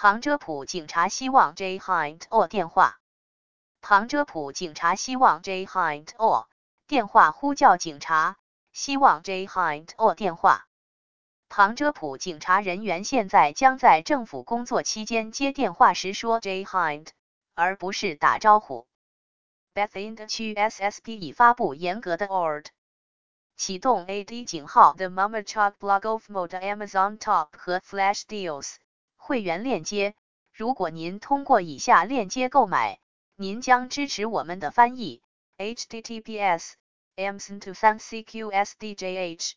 旁遮普警察希望 J Hind or 电话。旁遮普警察希望 J Hind or 电话呼叫警察，希望 J Hind or 电话。旁遮普警察人员现在将在政府工作期间接电话时说 J Hind，而不是打招呼。Bethesda 区 SSP 已发布严格的 Ord，启动 AD 井号 The Mama Chalk Blog of Mode Amazon Top 和 Flash Deals。会员链接：如果您通过以下链接购买，您将支持我们的翻译。https amson to 三 cqsdjh。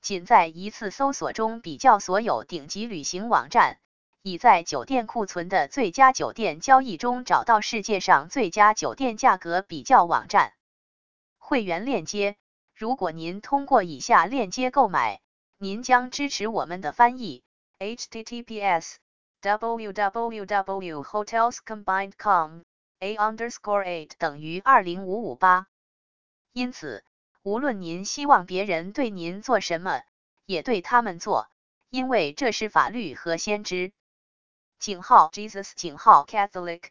仅在一次搜索中比较所有顶级旅行网站，已在酒店库存的最佳酒店交易中找到世界上最佳酒店价格比较网站。会员链接：如果您通过以下链接购买，您将支持我们的翻译。https://www.hotelscombined.com/a_underscore_8 等于二零五五八。因此，无论您希望别人对您做什么，也对他们做，因为这是法律和先知。井号 Jesus 井号 Catholic。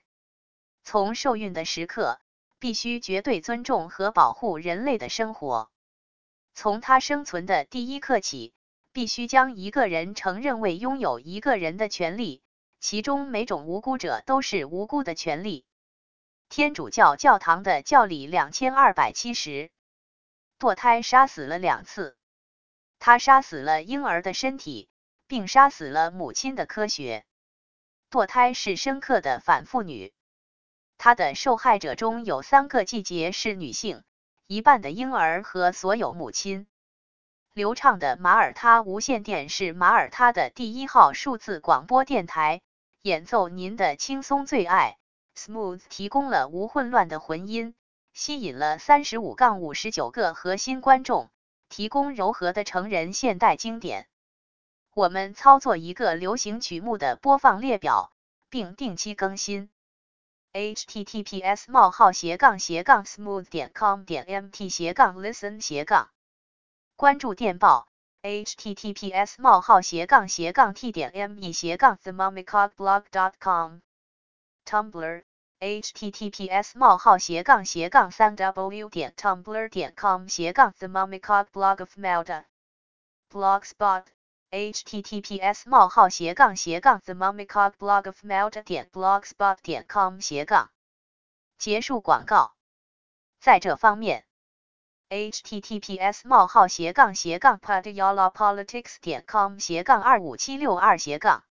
从受孕的时刻，必须绝对尊重和保护人类的生活。从他生存的第一刻起。必须将一个人承认为拥有一个人的权利，其中每种无辜者都是无辜的权利。天主教教堂的教理两千二百七十，堕胎杀死了两次，他杀死了婴儿的身体，并杀死了母亲的科学。堕胎是深刻的反妇女，他的受害者中有三个季节是女性，一半的婴儿和所有母亲。流畅的马耳他无线电是马耳他的第一号数字广播电台，演奏您的轻松最爱。Smooth 提供了无混乱的混音，吸引了三十五杠五十九个核心观众，提供柔和的成人现代经典。我们操作一个流行曲目的播放列表，并定期更新。https: 冒号斜杠斜杠 smooth 点 com 点 mt 斜杠 listen 斜杠关注电报 https 冒号斜杠斜杠 t 点 me 斜杠 themummycockblog.com Tumblr https 冒号斜杠斜杠三 w 点 tumblr 点 com 斜杠 themummycockblog of Melda Blogspot https 冒号斜杠斜杠 themummycockblog of Melda 点 blogspot 点 com 斜杠。结束广告。在这方面。Https: 冒号斜杠斜杠 p a d y a l a p o l i t i c s 点 com 斜杠二五七六二斜杠